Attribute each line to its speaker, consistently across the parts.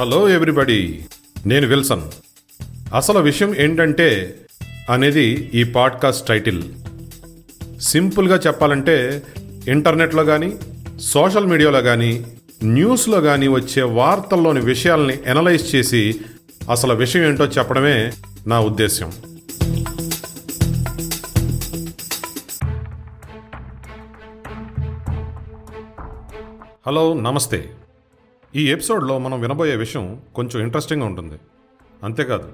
Speaker 1: Hello everybody నేను Wilson. అసలు విషయం ఏంటంటే అనేది ఈ పాడ్కాస్ట్ టైటిల్. సింపుల్గా చెప్పాలంటే ఇంటర్నెట్లో కానీ సోషల్ మీడియాలో కానీ న్యూస్లో కానీ వచ్చే వార్తల్లోని విషయాల్ని ఎనలైజ్ చేసి అసలు విషయం ఏంటో చెప్పడమే నా ఉద్దేశ్యం. హలో నమస్తే. ఈ ఎపిసోడ్లో మనం వినబోయే విషయం కొంచెం ఇంట్రెస్టింగ్గా ఉంటుంది. అంతేకాదు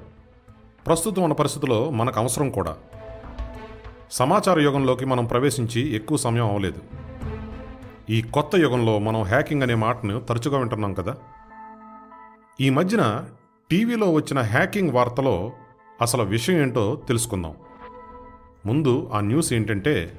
Speaker 1: ప్రస్తుతం ఉన్న పరిస్థితుల్లో మనకు అవసరం కూడా. సమాచార యుగంలోకి మనం ప్రవేశించి ఎక్కువ సమయం అవ్వలేదు. ఈ కొత్త యుగంలో మనం హ్యాకింగ్ అనే మాటను తరచుగా వింటున్నాం కదా? ఈ మధ్యన టీవీలో వచ్చిన హ్యాకింగ్ వార్తలో అసలు విషయం ఏంటో తెలుసుకుందాం. ముందు ఆ న్యూస్ ఏంటంటే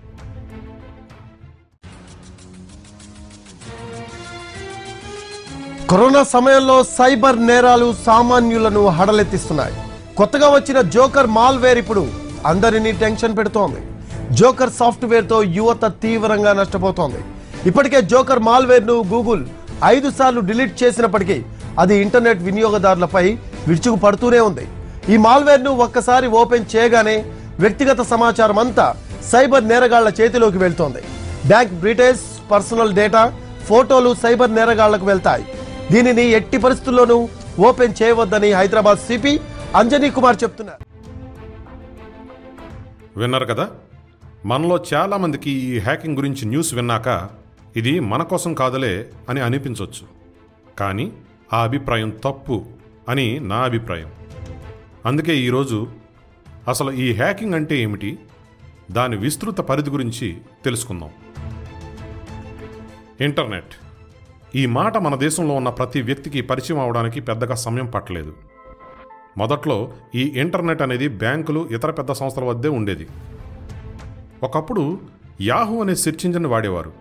Speaker 2: కరోనా సమయంలో సైబర్ నేరాలు సామాన్యులను హడలెత్తిస్తున్నాయి. కొత్తగా వచ్చిన జోకర్ మాల్వేర్ ఇప్పుడు అందరినీ టెన్షన్ పెడుతోంది. జోకర్ సాఫ్ట్వేర్తో యువత తీవ్రంగా నష్టపోతోంది. ఇప్పటికే జోకర్ మాల్వేర్ను గూగుల్ ఐదు సార్లు డిలీట్ చేసినప్పటికీ అది ఇంటర్నెట్ వినియోగదారులపై విరుచుకు పడుతూనే ఉంది. ఈ మాల్వేర్ను ఒక్కసారి ఓపెన్ చేయగానే వ్యక్తిగత సమాచారం అంతా సైబర్ నేరగాళ్ళ చేతిలోకి వెళ్తోంది. బ్యాంక్ బ్రిటేజ్ పర్సనల్ డేటా ఫోటోలు సైబర్ నేరగాళ్ళకు వెళ్తాయి. దీనిని ఎట్టి పరిస్థితుల్లోనూ ఓపెన్ చేయవద్దని హైదరాబాద్ సిపి అంజనీ కుమార్ చెప్తున్నారు.
Speaker 1: విన్నారు కదా? మనలో చాలామందికి ఈ హ్యాకింగ్ గురించి న్యూస్ విన్నాక ఇది మన కోసం కాదులే అని అనిపించవచ్చు కానీ ఆ అభిప్రాయం తప్పు అని నా అభిప్రాయం. అందుకే ఈరోజు అసలు ఈ హ్యాకింగ్ అంటే ఏమిటి? దాని విస్తృత పరిధి గురించి తెలుసుకుందాం. ఇంటర్నెట్. ఈ మాట మన దేశంలో ఉన్న ప్రతి వ్యక్తికి పరిచయం అవడానికి పెద్దగా సమయం పట్టలేదు. మొదట్లో ఈ ఇంటర్నెట్ అనేది బ్యాంకులు ఇతర పెద్ద సంస్థల వద్దే ఉండేది. ఒకప్పుడు యాహూ అనే సెర్చ్ ఇంజిన్ వాడేవారు.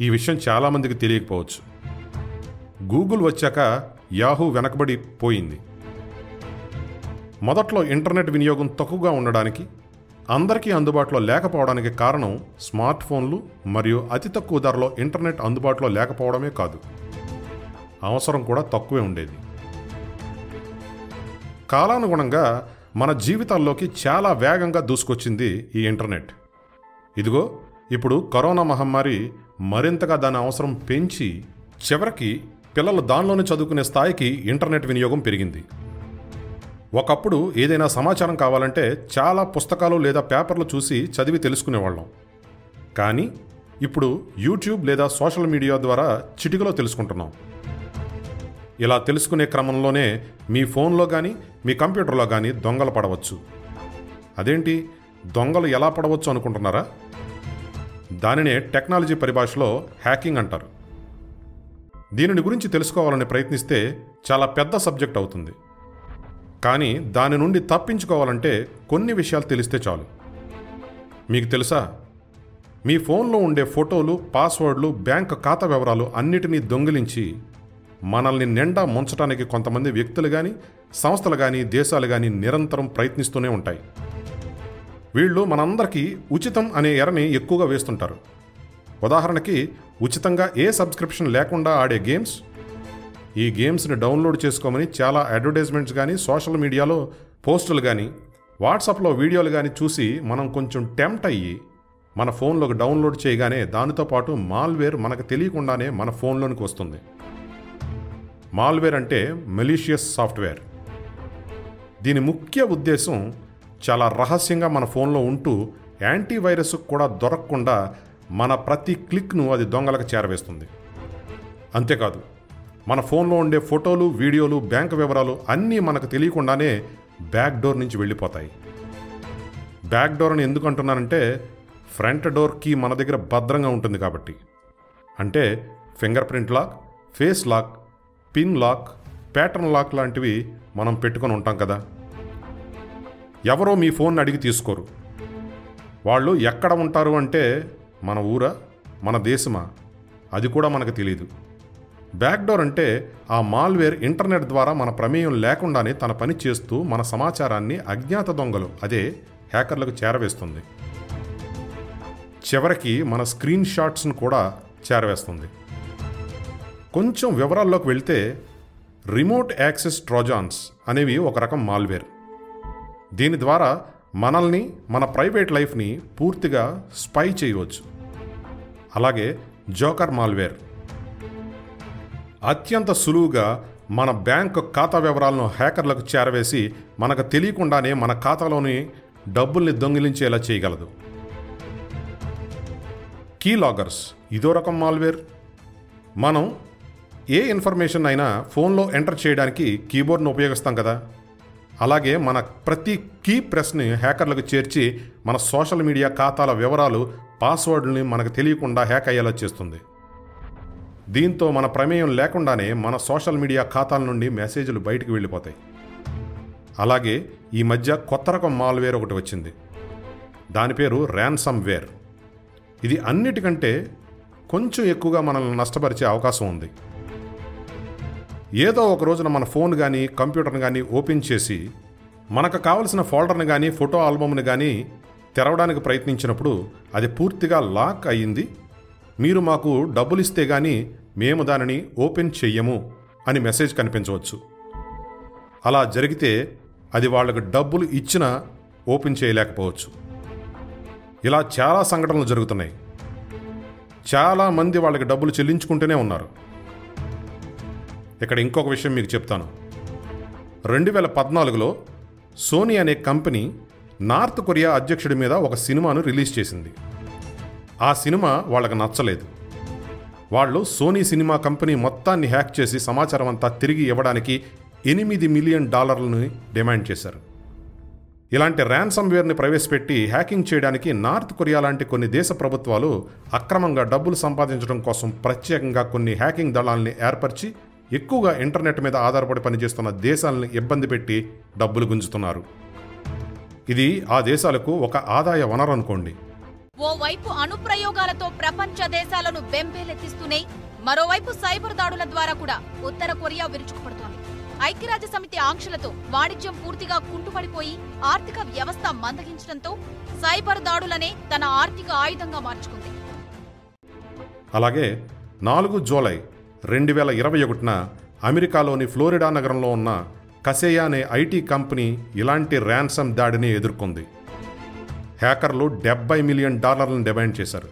Speaker 1: ఈ విషయం చాలామందికి తెలియకపోవచ్చు. గూగుల్ వచ్చాక యాహూ వెనకబడి పోయింది. మొదట్లో ఇంటర్నెట్ వినియోగం తక్కువగా ఉండడానికి అందరికీ అందుబాటులో లేకపోవడానికి కారణం స్మార్ట్ ఫోన్లు మరియు అతి తక్కువ ధరలో ఇంటర్నెట్ అందుబాటులో లేకపోవడమే కాదు. అవసరం కూడా తక్కువే ఉండేది. కాలానుగుణంగా మన జీవితాల్లోకి చాలా వేగంగా దూసుకొచ్చింది ఈ ఇంటర్నెట్. ఇదిగో ఇప్పుడు కరోనా మహమ్మారి మరింతగా దాని అవసరం పెంచి చివరికి పిల్లలు దానిలోనే చదువుకునే స్థాయికి ఇంటర్నెట్ వినియోగం పెరిగింది. ఒకప్పుడు ఏదైనా సమాచారం కావాలంటే చాలా పుస్తకాలు లేదా పేపర్లు చూసి చదివి తెలుసుకునేవాళ్ళం. కానీ ఇప్పుడు యూట్యూబ్ లేదా సోషల్ మీడియా ద్వారా చిటికలో తెలుసుకుంటున్నాం. ఇలా తెలుసుకునే క్రమంలోనే మీ ఫోన్లో కానీ మీ కంప్యూటర్లో కానీ దొంగలు పడవచ్చు. అదేంటి? దొంగలు ఎలా పడవచ్చు అనుకుంటున్నారా? దానినే టెక్నాలజీ పరిభాషలో హ్యాకింగ్ అంటారు. దీనిని గురించి తెలుసుకోవాలని ప్రయత్నిస్తే చాలా పెద్ద సబ్జెక్ట్ అవుతుంది. కానీ దాని నుండి తప్పించుకోవాలంటే కొన్ని విషయాలు తెలిస్తే చాలు. మీకు తెలుసా? మీ ఫోన్లో ఉండే ఫోటోలు పాస్వర్డ్లు బ్యాంక్ ఖాతా వివరాలు అన్నిటినీ దొంగిలించి మనల్ని నిండా ముంచడానికి కొంతమంది వ్యక్తులు కానీ సంస్థలు కానీ దేశాలు కానీ నిరంతరం ప్రయత్నిస్తూనే ఉంటాయి. వీళ్ళు మనందరికీ ఉచితం అనే ఎరని ఎక్కువగా వేస్తుంటారు. ఉదాహరణకి ఉచితంగా ఏ సబ్స్క్రిప్షన్ లేకుండా ఆడే గేమ్స్ ఈ గేమ్స్ని డౌన్లోడ్ చేసుకోమని చాలా అడ్వర్టైజ్మెంట్స్ కానీ సోషల్ మీడియాలో పోస్టులు కానీ వాట్సాప్లో వీడియోలు కానీ చూసి మనం కొంచెం టెంప్ట్ అయ్యి మన ఫోన్లోకి డౌన్లోడ్ చేయగానే దానితో పాటు మాల్వేర్ మనకు తెలియకుండానే మన ఫోన్లోనికి వస్తుంది. మాల్వేర్ అంటే మెలీషియస్ సాఫ్ట్వేర్ దీని ముఖ్య ఉద్దేశం చాలా రహస్యంగా మన ఫోన్లో ఉంటూ యాంటీవైరస్ కూడా దొరకకుండా మన ప్రతి క్లిక్ను అది దొంగలకు చేరవేస్తుంది. అంతేకాదు మన ఫోన్లో ఉండే ఫోటోలు వీడియోలు బ్యాంక్ వివరాలు అన్నీ మనకు తెలియకుండానే బ్యాక్ డోర్ నుంచి వెళ్ళిపోతాయి. బ్యాక్ డోర్ అని ఎందుకు అంటున్నానంటే ఫ్రంట్ డోర్ కీ మన దగ్గర భద్రంగా ఉంటుంది కాబట్టి. అంటే finger print lock face lock pin lock pattern lock లాంటివి మనం పెట్టుకొని ఉంటాం కదా. ఎవరో మీ ఫోన్ అడిగి తీసుకోరు. వాళ్ళు ఎక్కడ ఉంటారు అంటే మన ఊరా మన దేశమా? అది కూడా మనకు తెలియదు బ్యాక్డోర్ అంటే ఆ మాల్వేర్ ఇంటర్నెట్ ద్వారా మన ప్రమేయం లేకుండానే తన పని చేస్తూ మన సమాచారాన్ని అజ్ఞాత దొంగలు అదే హ్యాకర్లకు చేరవేస్తుంది. చివరికి మన స్క్రీన్ షాట్స్ను కూడా చేరవేస్తుంది. కొంచెం వివరాల్లోకి వెళ్తే రిమోట్ యాక్సెస్ ట్రోజాన్స్ అనేవి ఒక రకం మాల్వేర్. దీని ద్వారా మనల్ని మన ప్రైవేట్ లైఫ్ని పూర్తిగా స్పై చేయవచ్చు. అలాగే జోకర్ మాల్వేర్. అత్యంత సులువుగా మన బ్యాంక్ ఖాతా వివరాలను హ్యాకర్లకు చేరవేసి మనకు తెలియకుండానే మన ఖాతాలోని డబ్బుల్ని దొంగిలించేలా చేయగలదు. కీ లాగర్స్ ఇదో రకం మాల్వేర్. మనం ఏ ఇన్ఫర్మేషన్ అయినా ఫోన్లో ఎంటర్ చేయడానికి కీబోర్డ్ను ఉపయోగిస్తాం కదా? అలాగే మన ప్రతి కీ ప్రెస్ని హ్యాకర్లకు చేర్చి మన సోషల్ మీడియా ఖాతాల వివరాలు పాస్వర్డ్ని మనకు తెలియకుండా హ్యాక్ అయ్యేలా చేస్తుంది. దీంతో మన ప్రమేయం లేకుండానే మన సోషల్ మీడియా ఖాతాల నుండి మెసేజ్లు బయటికి వెళ్ళిపోతాయి. అలాగే ఈ మధ్య కొత్త రకం మాల్వేర్ ఒకటి వచ్చింది. దాని పేరు ర్యాన్సమ్ వేర్ ఇది అన్నిటికంటే కొంచెం ఎక్కువగా మనల్ని నష్టపరిచే అవకాశం ఉంది. ఏదో ఒక రోజున మన ఫోన్ కానీ కంప్యూటర్ని కానీ ఓపెన్ చేసి మనకు కావలసిన ఫోల్డర్ని కానీ ఫోటో ఆల్బమ్ని కానీ తెరవడానికి ప్రయత్నించినప్పుడు అది పూర్తిగా లాక్ అయ్యింది. మీరు మాకు డబ్బులు ఇస్తే కానీ మేము దానిని ఓపెన్ చెయ్యము అని మెసేజ్ కనిపించవచ్చు. అలా జరిగితే అది వాళ్ళకు డబ్బులు ఇచ్చినా ఓపెన్ చేయలేకపోవచ్చు. ఇలా చాలా సంఘటనలు జరుగుతున్నాయి. చాలా మంది వాళ్ళకి డబ్బులు చెల్లించుకుంటూనే ఉన్నారు. ఇక్కడ ఇంకొక విషయం మీకు చెప్తాను. రెండు వేల పద్నాలుగులో సోనీ అనే కంపెనీ నార్త్ కొరియా అధ్యక్షుడి మీద ఒక సినిమాను రిలీజ్ చేసింది. ఆ సినిమా వాళ్ళకి నచ్చలేదు. వాళ్ళు సోనీ సినిమా కంపెనీ మొత్తాన్ని హ్యాక్ చేసి సమాచారం అంతా తిరిగి ఇవ్వడానికి ఎనిమిది మిలియన్ డాలర్లను డిమాండ్ చేశారు. ఇలాంటి ర్యాన్సమ్వేర్ని ప్రవేశపెట్టి హ్యాకింగ్ చేయడానికి నార్త్ కొరియా లాంటి కొన్ని దేశ ప్రభుత్వాలు అక్రమంగా డబ్బులు సంపాదించడం కోసం ప్రత్యేకంగా కొన్ని హ్యాకింగ్ దళాల్ని ఏర్పరిచి ఎక్కువగా ఇంటర్నెట్ మీద ఆధారపడి పనిచేస్తున్న దేశాలను ఇబ్బంది పెట్టి డబ్బులు గుంజుతున్నారు. ఇది ఆ దేశాలకు ఒక ఆదాయ వనరు అనుకోండి
Speaker 3: ఓవైపు అనుప్రయోగాలతో ప్రపంచ దేశాలను బెంబేలెత్తిస్తూనే మరోవైపు సైబర్ దాడుల ద్వారా కూడా ఉత్తర కొరియా విరుచుకుపడుతోంది. ఐక్యరాజ్య సమితి ఆంక్షలతో వాణిజ్యం పూర్తిగా కుంటుపడిపోయి ఆర్థిక వ్యవస్థ మందగించడంతో సైబర్ దాడులనే తన ఆర్థిక ఆయుధంగా మార్చుకుంది.
Speaker 1: అలాగే నాలుగు జూలై రెండు వేల ఇరవై ఒకటిన అమెరికాలోని ఫ్లోరిడా నగరంలో ఉన్న కసేయా అనే ఐటీ కంపెనీ ఇలాంటి ర్యాన్సమ్ దాడిని ఎదుర్కొంది. హ్యాకర్లు డెబ్బై మిలియన్ డాలర్లను డిమాండ్ చేశారు.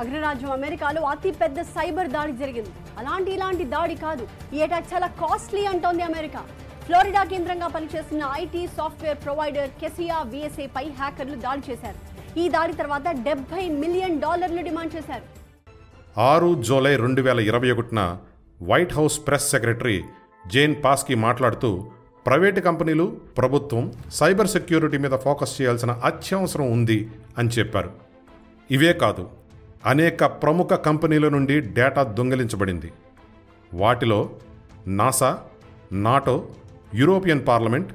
Speaker 4: అగ్రరాజ్యం అమెరికాలో అతి పెద్ద సైబర్ దాడి జరిగింది. అలాంటి ఇలాంటి దాడి కాదు ఈ అటాక్ చాలా కాస్ట్లీ అంటోంది అమెరికా. ఫ్లోరిడా కేంద్రంగా పనిచేస్తున్న IT software provider Kaseya VSA పై హ్యాకర్లు దాడి చేశారు. ఈ దాడి తర్వాత డెబ్బై మిలియన్ డాలర్లు డిమాండ్ చేశారు.
Speaker 1: ఆరు జూలై రెండు వేల ఇరవై ఒకటిన White House press secretary Jen Psaki మాట్లాడుతూ ప్రైవేటు కంపెనీలు ప్రభుత్వం సైబర్ సెక్యూరిటీ మీద ఫోకస్ చేయాల్సిన అత్యవసరం ఉంది అని చెప్పారు. ఇవే కాదు అనేక ప్రముఖ కంపెనీల నుండి డేటా దొంగిలించబడింది. వాటిలో NASA NATO European Parliament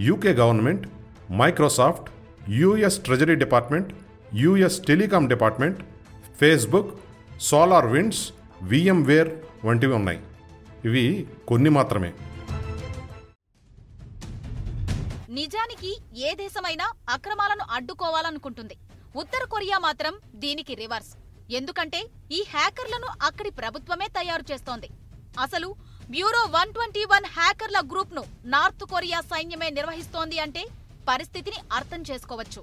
Speaker 1: UK government Microsoft US treasury department US telecom department Facebook SolarWinds VMware వంటివి ఉన్నాయి. ఇవి కొన్ని మాత్రమే.
Speaker 3: నిజానికి ఏ దేశమైనా అక్రమాలను అడ్డుకోవాలనుకుంటుంది. ఉత్తర కొరియా మాత్రం దీనికి రివర్స్. ఎందుకంటే ఈ హ్యాకర్లను అక్కడి ప్రభుత్వమే తయారు చేస్తోంది. అసలు బ్యూరో వన్ ట్వంటీ వన్ హ్యాకర్ల గ్రూప్ను నార్త్ కొరియా సైన్యమే నిర్వహిస్తోంది అంటే పరిస్థితిని అర్థం చేసుకోవచ్చు.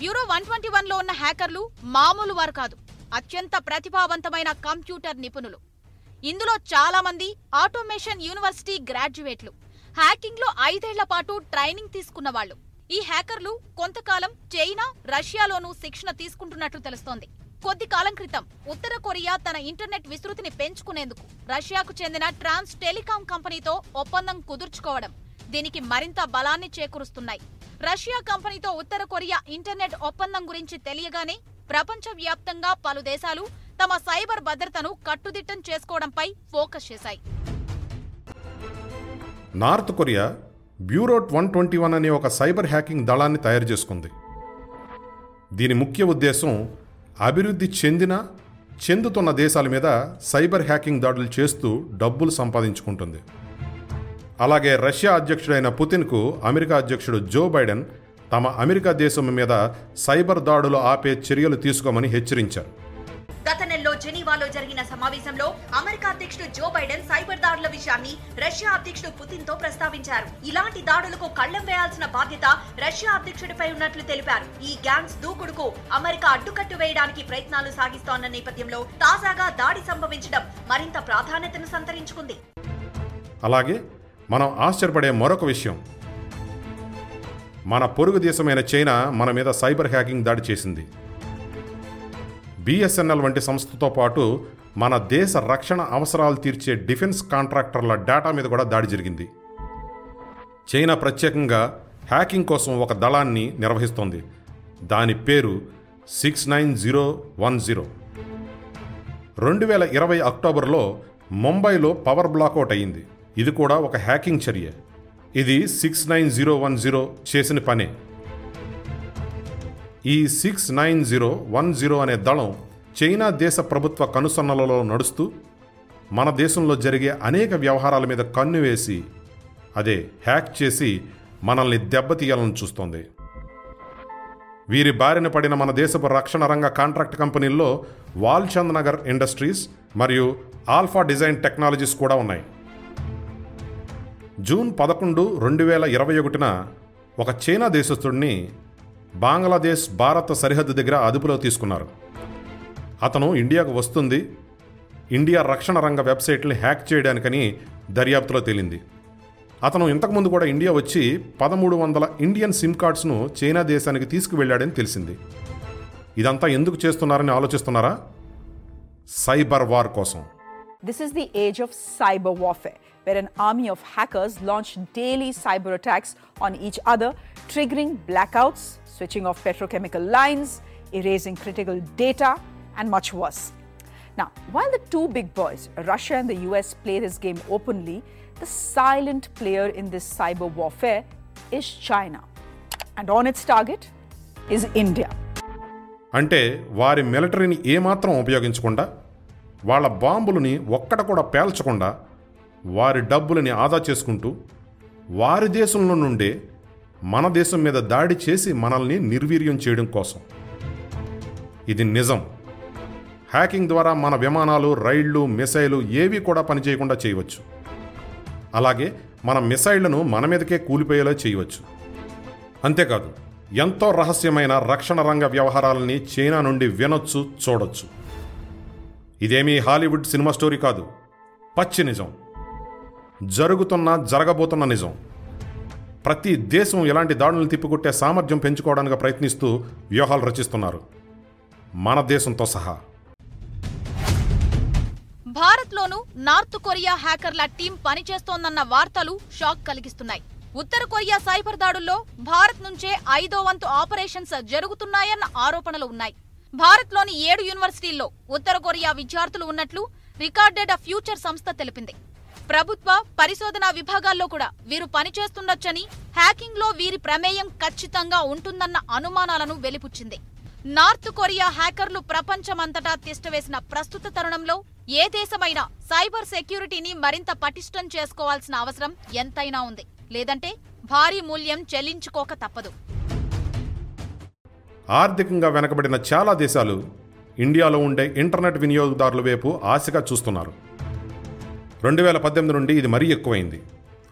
Speaker 3: బ్యూరో వన్ ట్వంటీ వన్లో ఉన్న హ్యాకర్లు మామూలు వారు కాదు. అత్యంత ప్రతిభావంతమైన కంప్యూటర్ నిపుణులు. ఇందులో చాలామంది ఆటోమేషన్ యూనివర్సిటీ గ్రాడ్యుయేట్లు. హ్యాకింగ్లో ఐదేళ్ళ పాటు ట్రైనింగ్ తీసుకున్న వాళ్ళు. ఈ హ్యాకర్లు కొంతకాలం చైనా రష్యాలోనూ శిక్షణ తీసుకుంటున్నట్లు తెలుస్తోంది. కొద్ది కాలం క్రితం ఉత్తర కొరియా తన ఇంటర్నెట్ విస్తృతిని పెంచుకునేందుకు రష్యాకు చెందిన ట్రాన్స్ టెలికాం కంపెనీతో ఒప్పందం కుదుర్చుకోవడం దీనికి మరింత బలాన్ని చేకూరుస్తున్నాయి. రష్యా కంపెనీతో ఉత్తర కొరియా ఇంటర్నెట్ ఒప్పందం గురించి తెలియగానే ప్రపంచవ్యాప్తంగా పలు దేశాలు తమ సైబర్ భద్రతను కట్టుదిట్టం చేసుకోవడంపై ఫోకస్ చేశాయి.
Speaker 1: North Korea bureau one twenty one అనే ఒక సైబర్ హ్యాకింగ్ దళాన్ని తయారు చేసుకుంది. దీని ముఖ్య ఉద్దేశం అభివృద్ధి చెందిన చెందుతున్న దేశాల మీద సైబర్ హ్యాకింగ్ దాడులు చేస్తూ డబ్బులు సంపాదించుకుంటుంది. అలాగే రష్యా అధ్యక్షుడైన పుతిన్కు అమెరికా అధ్యక్షుడు జో బైడెన్ తమ అమెరికా దేశం మీద సైబర్ దాడులు ఆపే చర్యలు తీసుకోమని హెచ్చరించారు.
Speaker 5: గత జెనీవాలో జరిగిన సమావేశంలో అమెరికా అధ్యక్షుడు జో బైడెన్ సైబర్ దాడుల విషయాన్ని రష్యా అధ్యక్షుడు పుతిన్తో ప్రస్తావించారు. ఇలాంటి దాడులకు కళ్ళం వేయాల్సిన బాధ్యత రష్యా అధ్యక్షుడిపై ఉన్నట్లు తెలిపారు. ఈ గ్యాంగ్స్ దూకుడుకు అమెరికా అడ్డుకట్టు వేయడానికి ప్రయత్నాలు సాగిస్తోన్న నేపథ్యంలో తాజాగా దాడి సంభవించడం మరింత ప్రాధాన్యతను సంతరించుకుంది.
Speaker 1: అలాగే మనం ఆశ్చర్యపడే మరొక విషయం. మన పొరుగు దేశమైన చైనా మన మీద సైబర్ హ్యాకింగ్ దాడి చేసింది. బీఎస్ఎన్ఎల్ వంటి సంస్థతో పాటు మన దేశ రక్షణ అవసరాలు తీర్చే డిఫెన్స్ కాంట్రాక్టర్ల డేటా మీద కూడా దాడి జరిగింది. చైనా ప్రత్యేకంగా హ్యాకింగ్ కోసం ఒక దళాన్ని నిర్వహిస్తోంది. దాని పేరు six nine zero one zero. రెండు వేల ఇరవై అక్టోబర్లో ముంబైలో పవర్ బ్లాక్అవుట్ అయ్యింది. ఇది కూడా ఒక హ్యాకింగ్ చర్య. ఇది six nine zero one zero చేసిన పనే. ఈ six nine zero one zero అనే దళం చైనా దేశ ప్రభుత్వ కనుసన్నలలో నడుస్తూ మన దేశంలో జరిగే అనేక వ్యవహారాల మీద కన్ను వేసి అదే హ్యాక్ చేసి మనల్ని దెబ్బతీయాలని చూస్తోంది. వీరి బారిన పడిన మన దేశపు రక్షణ రంగ కాంట్రాక్ట్ కంపెనీల్లో వాల్చంద్ నగర్ ఇండస్ట్రీస్ మరియు ఆల్ఫా డిజైన్ టెక్నాలజీస్ కూడా ఉన్నాయి. జూన్ పదకొండు రెండు వేల ఇరవై ఒకటిన ఒక చైనా దేశస్థుడిని బంగ్లాదేశ్ భారత సరిహద్దు దగ్గర అదుపులో తీసుకున్నారు. అతను ఇండియాకు వస్తుంది. ఇండియా రక్షణ రంగ వెబ్సైట్ని హ్యాక్ చేయడానికని దర్యాప్తులో తేలింది. అతను ఇంతకుముందు కూడా ఇండియా వచ్చి పదమూడు వందల ఇండియన్ సిమ్ కార్డ్స్ను చైనా దేశానికి తీసుకువెళ్ళాడని తెలిసింది. ఇదంతా ఎందుకు చేస్తున్నారని ఆలోచిస్తున్నారా? సైబర్ వార్ కోసం.
Speaker 6: This is the age of cyber warfare, where an army of hackers launch daily cyber attacks on each other, triggering blackouts, switching off petrochemical lines, erasing critical data, and much worse. Now, while the two big boys, Russia and the US, play this game openly, the silent player in this cyber warfare is China. And on its target is India.
Speaker 1: అంటే వారి మిలిటరీని ఏమాత్రం ఉపయోగించకుండా వాళ్ళ బాంబులని ఒక్కట కూడా పేల్చకుండా వారి డబ్బులని ఆదా చేసుకుంటూ వారి దేశంలో నుండే మన దేశం మీద దాడి చేసి మనల్ని నిర్వీర్యం చేయడం కోసం. ఇది నిజం. హ్యాకింగ్ ద్వారా మన విమానాలు రైళ్ళు మిసైలు ఏవి కూడా పనిచేయకుండా చేయవచ్చు. అలాగే మన మిసైళ్ళను మన మీదకే కూలిపోయేలా చేయవచ్చు. అంతేకాదు ఎంతో రహస్యమైన రక్షణ రంగ వ్యవహారాలని చైనా నుండి వినొచ్చు చూడొచ్చు. ఇదేమీ హాలీవుడ్ సినిమా స్టోరీ కాదు. పచ్చి నిజం. జరుగుతున్న జరగబోతున్న నిజం. ప్రతి దేశం ఇలాంటి దాడులను తిప్పికొట్టే సామర్థ్యం పెంచుకోవడానికి ప్రయత్నిస్తూ వ్యూహాలు రచిస్తున్నారు. మన దేశంతో సహా.
Speaker 3: భారత్లోనూ నార్త్ కొరియా హ్యాకర్ల టీం పనిచేస్తోందన్న వార్తలు షాక్ కలిగిస్తున్నాయి. ఉత్తర కొరియా సైబర్ దాడుల్లో భారత్ నుంచే ఐదో వంతు ఆపరేషన్స్ జరుగుతున్నాయన్న ఆరోపణలు ఉన్నాయి. భారత్లోని ఏడు యూనివర్సిటీల్లో ఉత్తర కొరియా విద్యార్థులు ఉన్నట్లు రికార్డెడ్ అ ఫ్యూచర్ సంస్థ తెలిపింది. ప్రభుత్వ పరిశోధనా విభాగాల్లో కూడా వీరు పనిచేస్తుండొచ్చని హ్యాకింగ్లో వీరి ప్రమేయం ఖచ్చితంగా ఉంటుందన్న అనుమానాలను వెలిపుచ్చింది. నార్త్ కొరియా హ్యాకర్లు ప్రపంచమంతటా తిష్టవేసిన ప్రస్తుత తరుణంలో ఏ దేశమైనా సైబర్ సెక్యూరిటీని మరింత పటిష్టం చేసుకోవాల్సిన అవసరం ఎంతైనా ఉంది. లేదంటే భారీ మూల్యం చెల్లించుకోక తప్పదు.
Speaker 1: ఆర్థికంగా వెనకబడిన చాలా దేశాలు ఇండియాలో ఉండే ఇంటర్నెట్ వినియోగదారుల వైపు ఆశగా చూస్తున్నారు. రెండు వేల పద్దెనిమిది నుండి ఇది మరీ ఎక్కువైంది.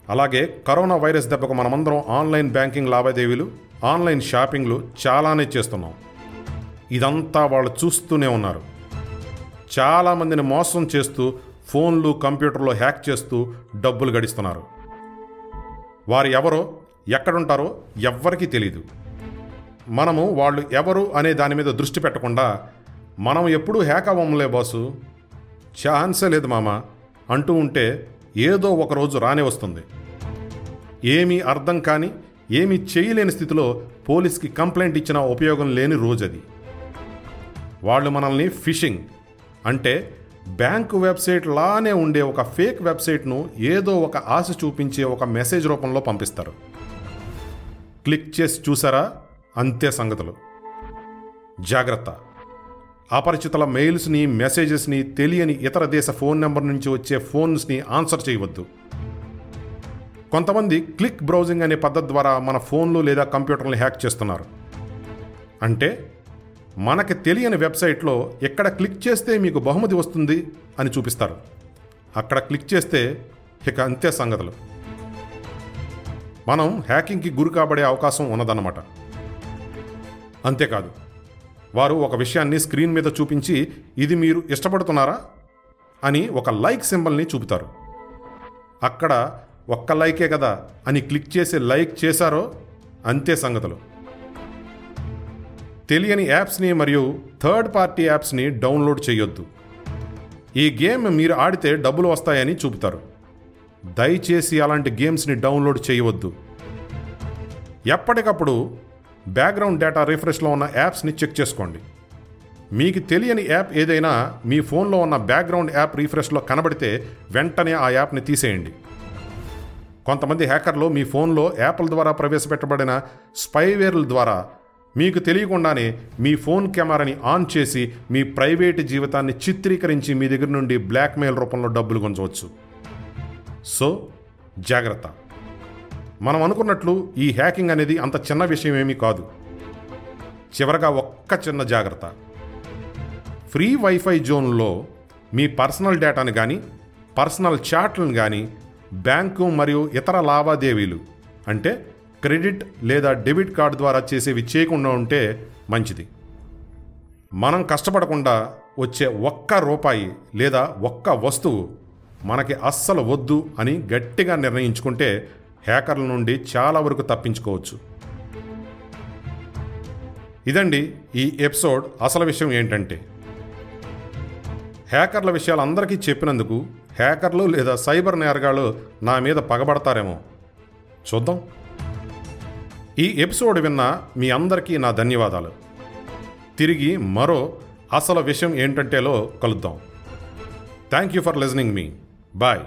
Speaker 1: అలాగే కరోనా వైరస్ దెబ్బకు మనమందరం ఆన్లైన్ బ్యాంకింగ్ లావాదేవీలు ఆన్లైన్ షాపింగ్లు చాలానే చేస్తున్నాం. ఇదంతా వాళ్ళు చూస్తూనే ఉన్నారు. చాలామందిని మోసం చేస్తూ ఫోన్లు కంప్యూటర్లో హ్యాక్ చేస్తూ డబ్బులు గడిస్తున్నారు. వారు ఎవరో ఎక్కడుంటారో ఎవ్వరికీ తెలియదు మనము వాళ్ళు ఎవరు అనే దాని మీద దృష్టి పెట్టకుండా మనం ఎప్పుడూ హ్యాక్ అవ్వములే బాసు. ఛాన్సే లేదు మామ. అంటూ ఉంటే ఏదో ఒకరోజు రానే వస్తుంది. ఏమీ అర్థం కాని ఏమీ చేయలేని స్థితిలో పోలీస్కి కంప్లైంట్ ఇచ్చిన ఉపయోగం లేని రోజు అది వాళ్ళు మనల్ని ఫిషింగ్ అంటే బ్యాంకు వెబ్సైట్ లానే ఉండే ఒక ఫేక్ వెబ్సైట్ను ఏదో ఒక ఆశ చూపించే ఒక మెసేజ్ రూపంలో పంపిస్తారు. క్లిక్ చేసి చూసారా? అంతే సంగతులు జాగ్రత్త. అపరిచితుల మెయిల్స్ని మెసేజెస్ని తెలియని ఇతర దేశ ఫోన్ నెంబర్ నుంచి వచ్చే ఫోన్స్ని ఆన్సర్ చేయవద్దు. కొంతమంది క్లిక్ బ్రౌజింగ్ అనే పద్ధతి ద్వారా మన ఫోన్లు లేదా కంప్యూటర్లు హ్యాక్ చేస్తున్నారు. అంటే మనకి తెలియని వెబ్సైట్లో ఎక్కడ క్లిక్ చేస్తే మీకు బహుమతి వస్తుంది అని చూపిస్తారు. అక్కడ క్లిక్ చేస్తే ఇక అంతే సంగతులు మనం హ్యాకింగ్కి గురి కాబడే అవకాశం ఉన్నదన్నమాట. అంతేకాదు వారు ఒక విషయాన్ని స్క్రీన్ మీద చూపించి ఇది మీరు ఇష్టపడుతున్నారా? అని ఒక లైక్ సింబల్ని చూపుతారు. అక్కడ ఒక్క లైకే కదా అని క్లిక్ చేసి లైక్ చేశారో అంతే సంగతులు. తెలియని యాప్స్ని మరియు థర్డ్ పార్టీ యాప్స్ని డౌన్లోడ్ చేయొద్దు. ఈ గేమ్ మీరు ఆడితే డబ్బులు వస్తాయని చూపుతారు. దయచేసి అలాంటి గేమ్స్ని డౌన్లోడ్ చేయవద్దు. ఎప్పటికప్పుడు బ్యాక్గ్రౌండ్ డేటా రిఫ్రెష్లో ఉన్న యాప్స్ని చెక్ చేసుకోండి. మీకు తెలియని యాప్ ఏదైనా మీ ఫోన్లో ఉన్న బ్యాక్గ్రౌండ్ యాప్ రీఫ్రెష్లో కనబడితే వెంటనే ఆ యాప్ని తీసేయండి. కొంతమంది హ్యాకర్లు మీ ఫోన్లో యాప్ల ద్వారా ప్రవేశపెట్టబడిన స్పైవేర్ల ద్వారా మీకు తెలియకుండానే మీ ఫోన్ కెమెరాని ఆన్ చేసి మీ ప్రైవేట్ జీవితాన్ని చిత్రీకరించి మీ దగ్గర నుండి బ్లాక్మెయిల్ రూపంలో డబ్బులు గుంజవచ్చు. సో జాగ్రత్త. మనం అనుకున్నట్లు ఈ హ్యాకింగ్ అనేది అంత చిన్న విషయం ఏమీ కాదు. చివరగా ఒక్క చిన్న జాగ్రత్త. ఫ్రీ వైఫై జోన్లో మీ పర్సనల్ డేటాను కానీ పర్సనల్ చాట్లను కానీ బ్యాంకు మరియు ఇతర లావాదేవీలు అంటే క్రెడిట్ లేదా డెబిట్ కార్డు ద్వారా చేసేవి చేయకుండా ఉంటే మంచిది. మనం కష్టపడకుండా వచ్చే ఒక్క రూపాయి లేదా ఒక్క వస్తువు మనకి అస్సలు వద్దు అని గట్టిగా నిర్ణయించుకుంటే హ్యాకర్ల నుండి చాలా వరకు తప్పించుకోవచ్చు. ఇదండి ఈ ఎపిసోడ్ అసలు విషయం ఏంటంటే హ్యాకర్ల విషయాలు అందరికీ చెప్పినందుకు హ్యాకర్లు లేదా సైబర్ నేరగాళ్ళు నా మీద పగబడతారేమో. చూద్దాం. ఈ ఎపిసోడ్ విన్న మీ అందరికీ నా ధన్యవాదాలు. తిరిగి మరో అసలు విషయం ఏంటంటేలో కలుద్దాం. థ్యాంక్ యూ ఫర్ లిజనింగ్ మీ. బాయ్.